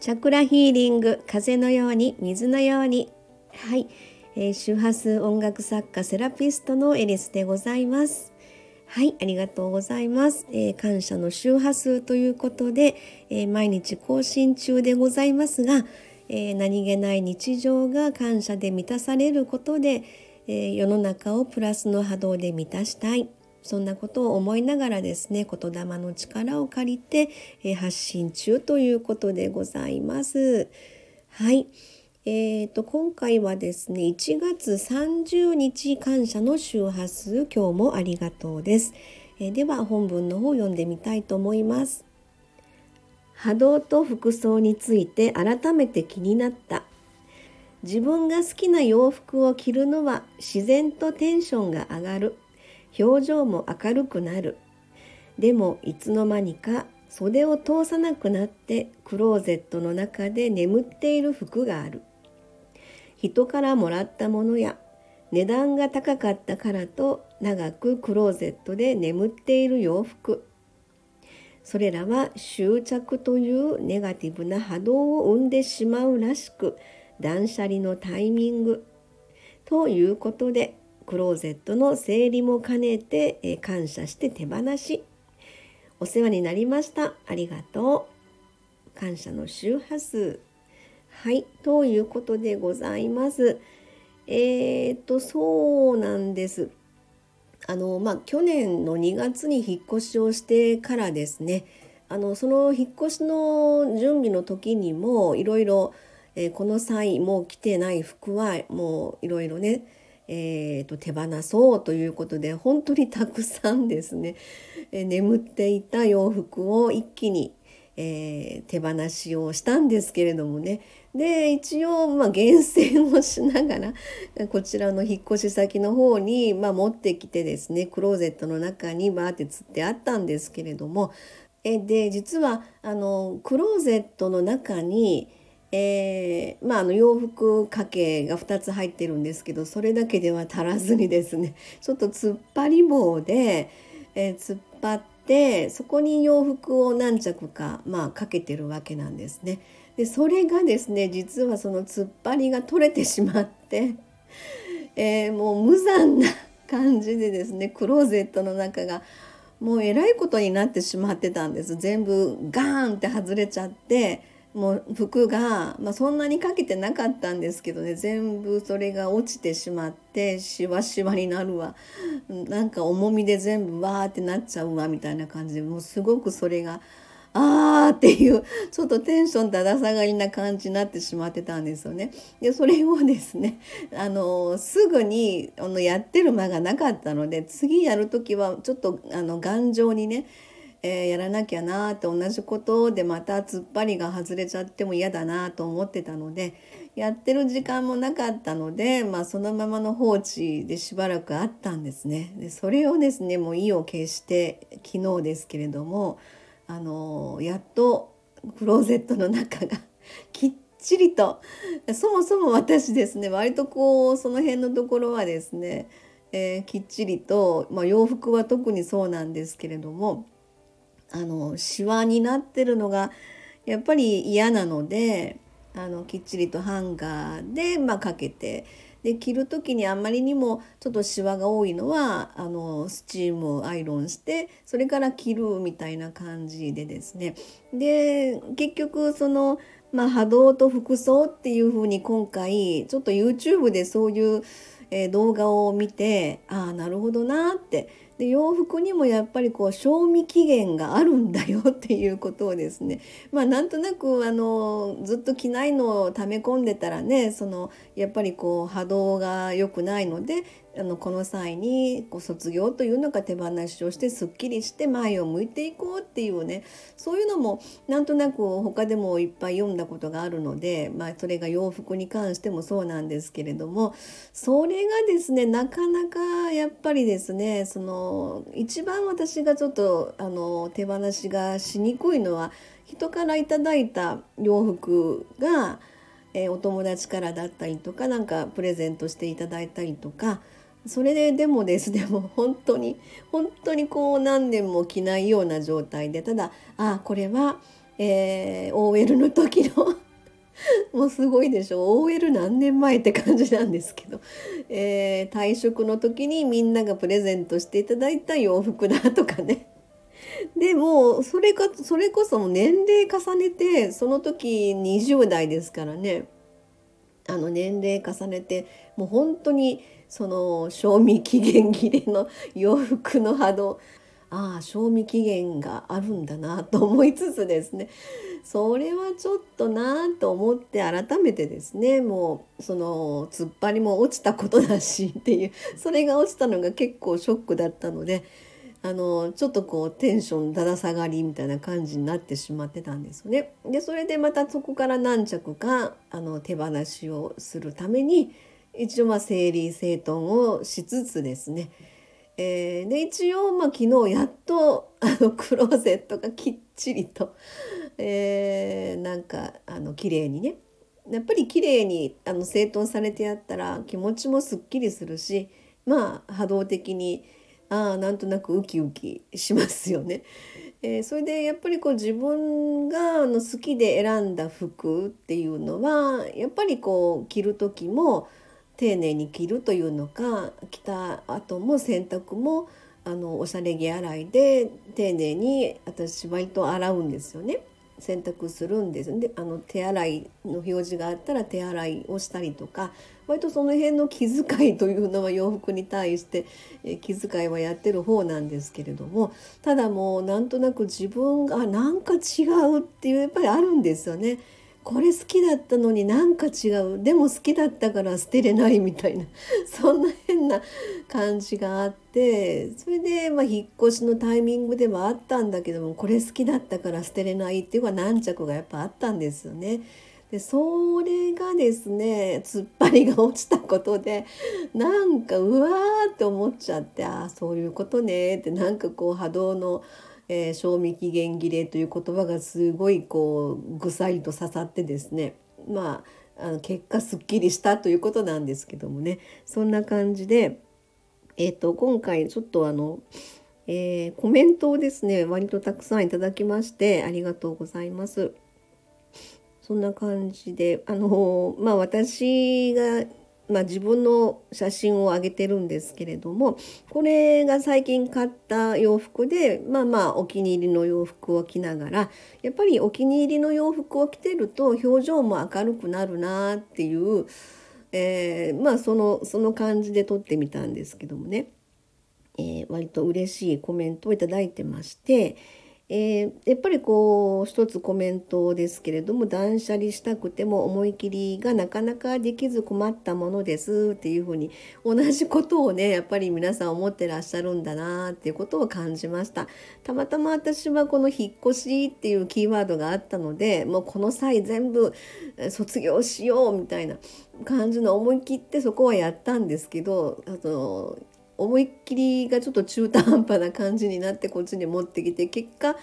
チャクラヒーリング風のように水のように。はい、えー、周波数音楽作家セラピストのエリスでございます。はい。ありがとうございます、えー、感謝の周波数ということで、えー、毎日更新中でございますが、え何気ない日常が感謝で満たされることで、え世の中をプラスの波動で満たしたい。そんなことを思いながらですね言霊の力を借りて、え発信中ということでございます。はい。えーと、今回はですね1月30日感謝の周波数今日もありがとうです、えー、では本文の方を読んでみたいと思います波動と服装について改めて気になった自分が好きな洋服を着るのは自然とテンションが上がる表情も明るくなる。でもいつの間にか袖を通さなくなってクローゼットの中で眠っている服がある。人からもらったものや値段が高かったからと長くクローゼットで眠っている洋服。それらは執着というネガティブな波動を生んでしまうらしく断捨離のタイミング。ということでクローゼットの整理も兼ねて、え感謝して手放し。お世話になりました。ありがとう。感謝の周波数。はいということでございます。えー、っとそうなんです。あのまあ去年の2月に引っ越しをしてからですね。あのその引っ越しの準備の時にもいろいろこの際もう着てない服はもういろいろねえーと、手放そうということで本当にたくさんですね、えー、眠っていた洋服を一気に、えー、手放しをしたんですけれどもね。で一応、まあ、厳選をしながら こちらの引っ越し先の方に、まあ、持ってきてですねクローゼットの中にバーってつってあったんですけれども。えで実はあのクローゼットの中にえー、まあ、あの洋服掛けが2つ入ってるんですけどそれだけでは足らずにですね ちょっと突っ張り棒で、えー、突っ張ってそこに洋服を何着か、まあ、かけてるわけなんですね。でそれがですね実はその突っ張りが取れてしまって、えー、もう無残な感じでですねクローゼットの中がもうえらいことになってしまってたんです全部ガーンって外れちゃって。もう服が、まあ、そんなにかけてなかったんですけどね全部それが落ちてしまってしわしわになるわなんか重みで全部わーってなっちゃうわみたいな感じでもうすごくそれがあーっていうちょっとテンションだだ下がりな感じになってしまってたんですよね。でそれをですねあのすぐにあのやってる間がなかったので次やる時はちょっとあの頑丈にねえー、やらなきゃなって同じことでまた突っ張りが外れちゃっても嫌だなと思ってたのでやってる時間もなかったので、まあ、そのままの放置でしばらくあったんですね。でそれをですねもう意を決して昨日ですけれどもあのやっとクローゼットの中が きっちりとそもそも私ですね割とこうその辺のところはですね、えー、きっちりと、まあ、洋服は特にそうなんですけれどもあのシワになってるのがやっぱり嫌なのであのきっちりとハンガーで、まあ、かけてで着る時にあんまりにもちょっとシワが多いのはあのスチームアイロンしてそれから着るみたいな感じでですね。で結局その、まあ、波動と服装っていうふうに今回ちょっと YouTube でそういう、え、動画を見てああなるほどなってで洋服にもやっぱりこう賞味期限があるんだよっていうことをですね まあなんとなくあのずっと着ないのを溜め込んでたらねそのやっぱりこう波動が良くないのであのこの際にこう卒業というのか手放しをしてすっきりして前を向いていこうっていうねそういうのもなんとなく他でもいっぱい読んだことがあるので、まあ、それが洋服に関してもそうなんですけれどもそれがですねなかなかやっぱりですねその一番私がちょっとあの手放しがしにくいのは人からいただいた洋服が、えー、お友達からだったりとかなんかプレゼントしていただいたりとかそれででもです。ねも本当に本当にこう何年も着ないような状態でただあこれはえー、OL の時の もうすごいでしょ。OL 何年前って感じなんですけど、えー、退職の時にみんながプレゼントしていただいた洋服だとかね。でもそれかそれこそ年齢重ねてその時20代ですからね。あの年齢重ねてもう本当にその賞味期限切れの洋服の波動ああ賞味期限があるんだなと思いつつですねそれはちょっとなと思って改めてですねもうその突っ張りも落ちたことだしっていうそれが落ちたのが結構ショックだったのであのちょっとこうテンションだだ下がりみたいな感じになってしまってたんですよね。でそれでまたそこから何着かあの手放しをするために一応まあ整理整頓をしつつですねえー、で一応まあ昨日やっと あのクローゼットがきっちりと、えー、なんかあの綺麗にねやっぱり綺麗にあに整頓されてやったら気持ちもすっきりするしまあ波動的にあなんとなくウキウキしますよね。えー、それでやっぱりこう自分があの好きで選んだ服っていうのはやっぱりこう着る時も丁寧に着るというのか着た後も洗濯もあのおしゃれ着洗いで丁寧に私割と洗うんですよね。洗濯するんですであの手洗いの表示があったら手洗いをしたりとか割とその辺の気遣いというのは洋服に対して気遣いはやってる方なんですけれどもただもうなんとなく自分がなんか違うっていうやっぱりあるんですよね。これ好きだったのになんか違う。でも好きだったから捨てれないみたいな。そんな変な感じがあって。それでまあ引っ越しのタイミングではあったんだけどもこれ好きだったから捨てれないっていうのは何着がやっぱあったんですよね。でそれがですね突っ張りが落ちたことでなんかうわーって思っちゃってああそういうことねってなんかこう波動のえー、賞味期限切れという言葉がすごいこうぐさりと刺さってですねまああの結果すっきりしたということなんですけどもねそんな感じで、えーと、今回ちょっとあの、えー、コメントをですね割とたくさんいただきましてありがとうございます。そんな感じであのまあ私がまあ、自分の写真を上げてるんですけれどもこれが最近買った洋服でまあまあお気に入りの洋服を着ながらやっぱりお気に入りの洋服を着てると表情も明るくなるなっていう、えー、まあそのその感じで撮ってみたんですけどもね、えー、割と嬉しいコメントを頂いてまして。えー、やっぱりこう一つコメントですけれども断捨離したくても思い切りがなかなかできず困ったものですっていうふうに同じことをねやっぱり皆さん思ってらっしゃるんだなっていうことを感じました。たまたま私はこの引っ越しっていうキーワードがあったのでもうこの際全部卒業しようみたいな感じの思い切ってそこはやったんですけどあの思いっきりがちょっと中途半端な感じになってこっちに持ってきて結果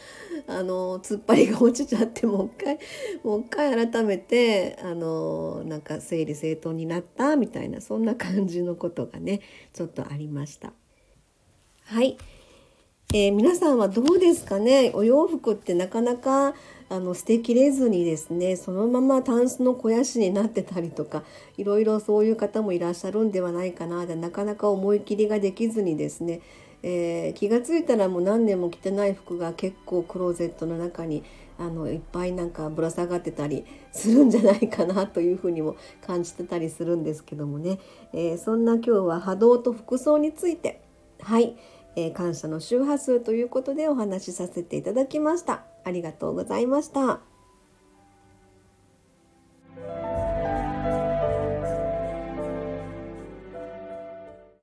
あの突っ張りが落ちちゃってもう一回もう一回改めてあのなんか整理整頓になったみたいなそんな感じのことがねちょっとありました。はい、えー、皆さんはどうですかね？お洋服ってなかなかあの捨てきれずにですねそのままタンスの肥やしになってたりとかいろいろそういう方もいらっしゃるんではないかなでなかなか思い切りができずにですね、えー、気が付いたらもう何年も着てない服が結構クローゼットの中にあのいっぱいなんかぶら下がってたりするんじゃないかなというふうにも感じてたりするんですけどもね、えー、そんな今日は波動と服装についてはい、えー、感謝の周波数ということでお話しさせていただきました。ありがとうございました。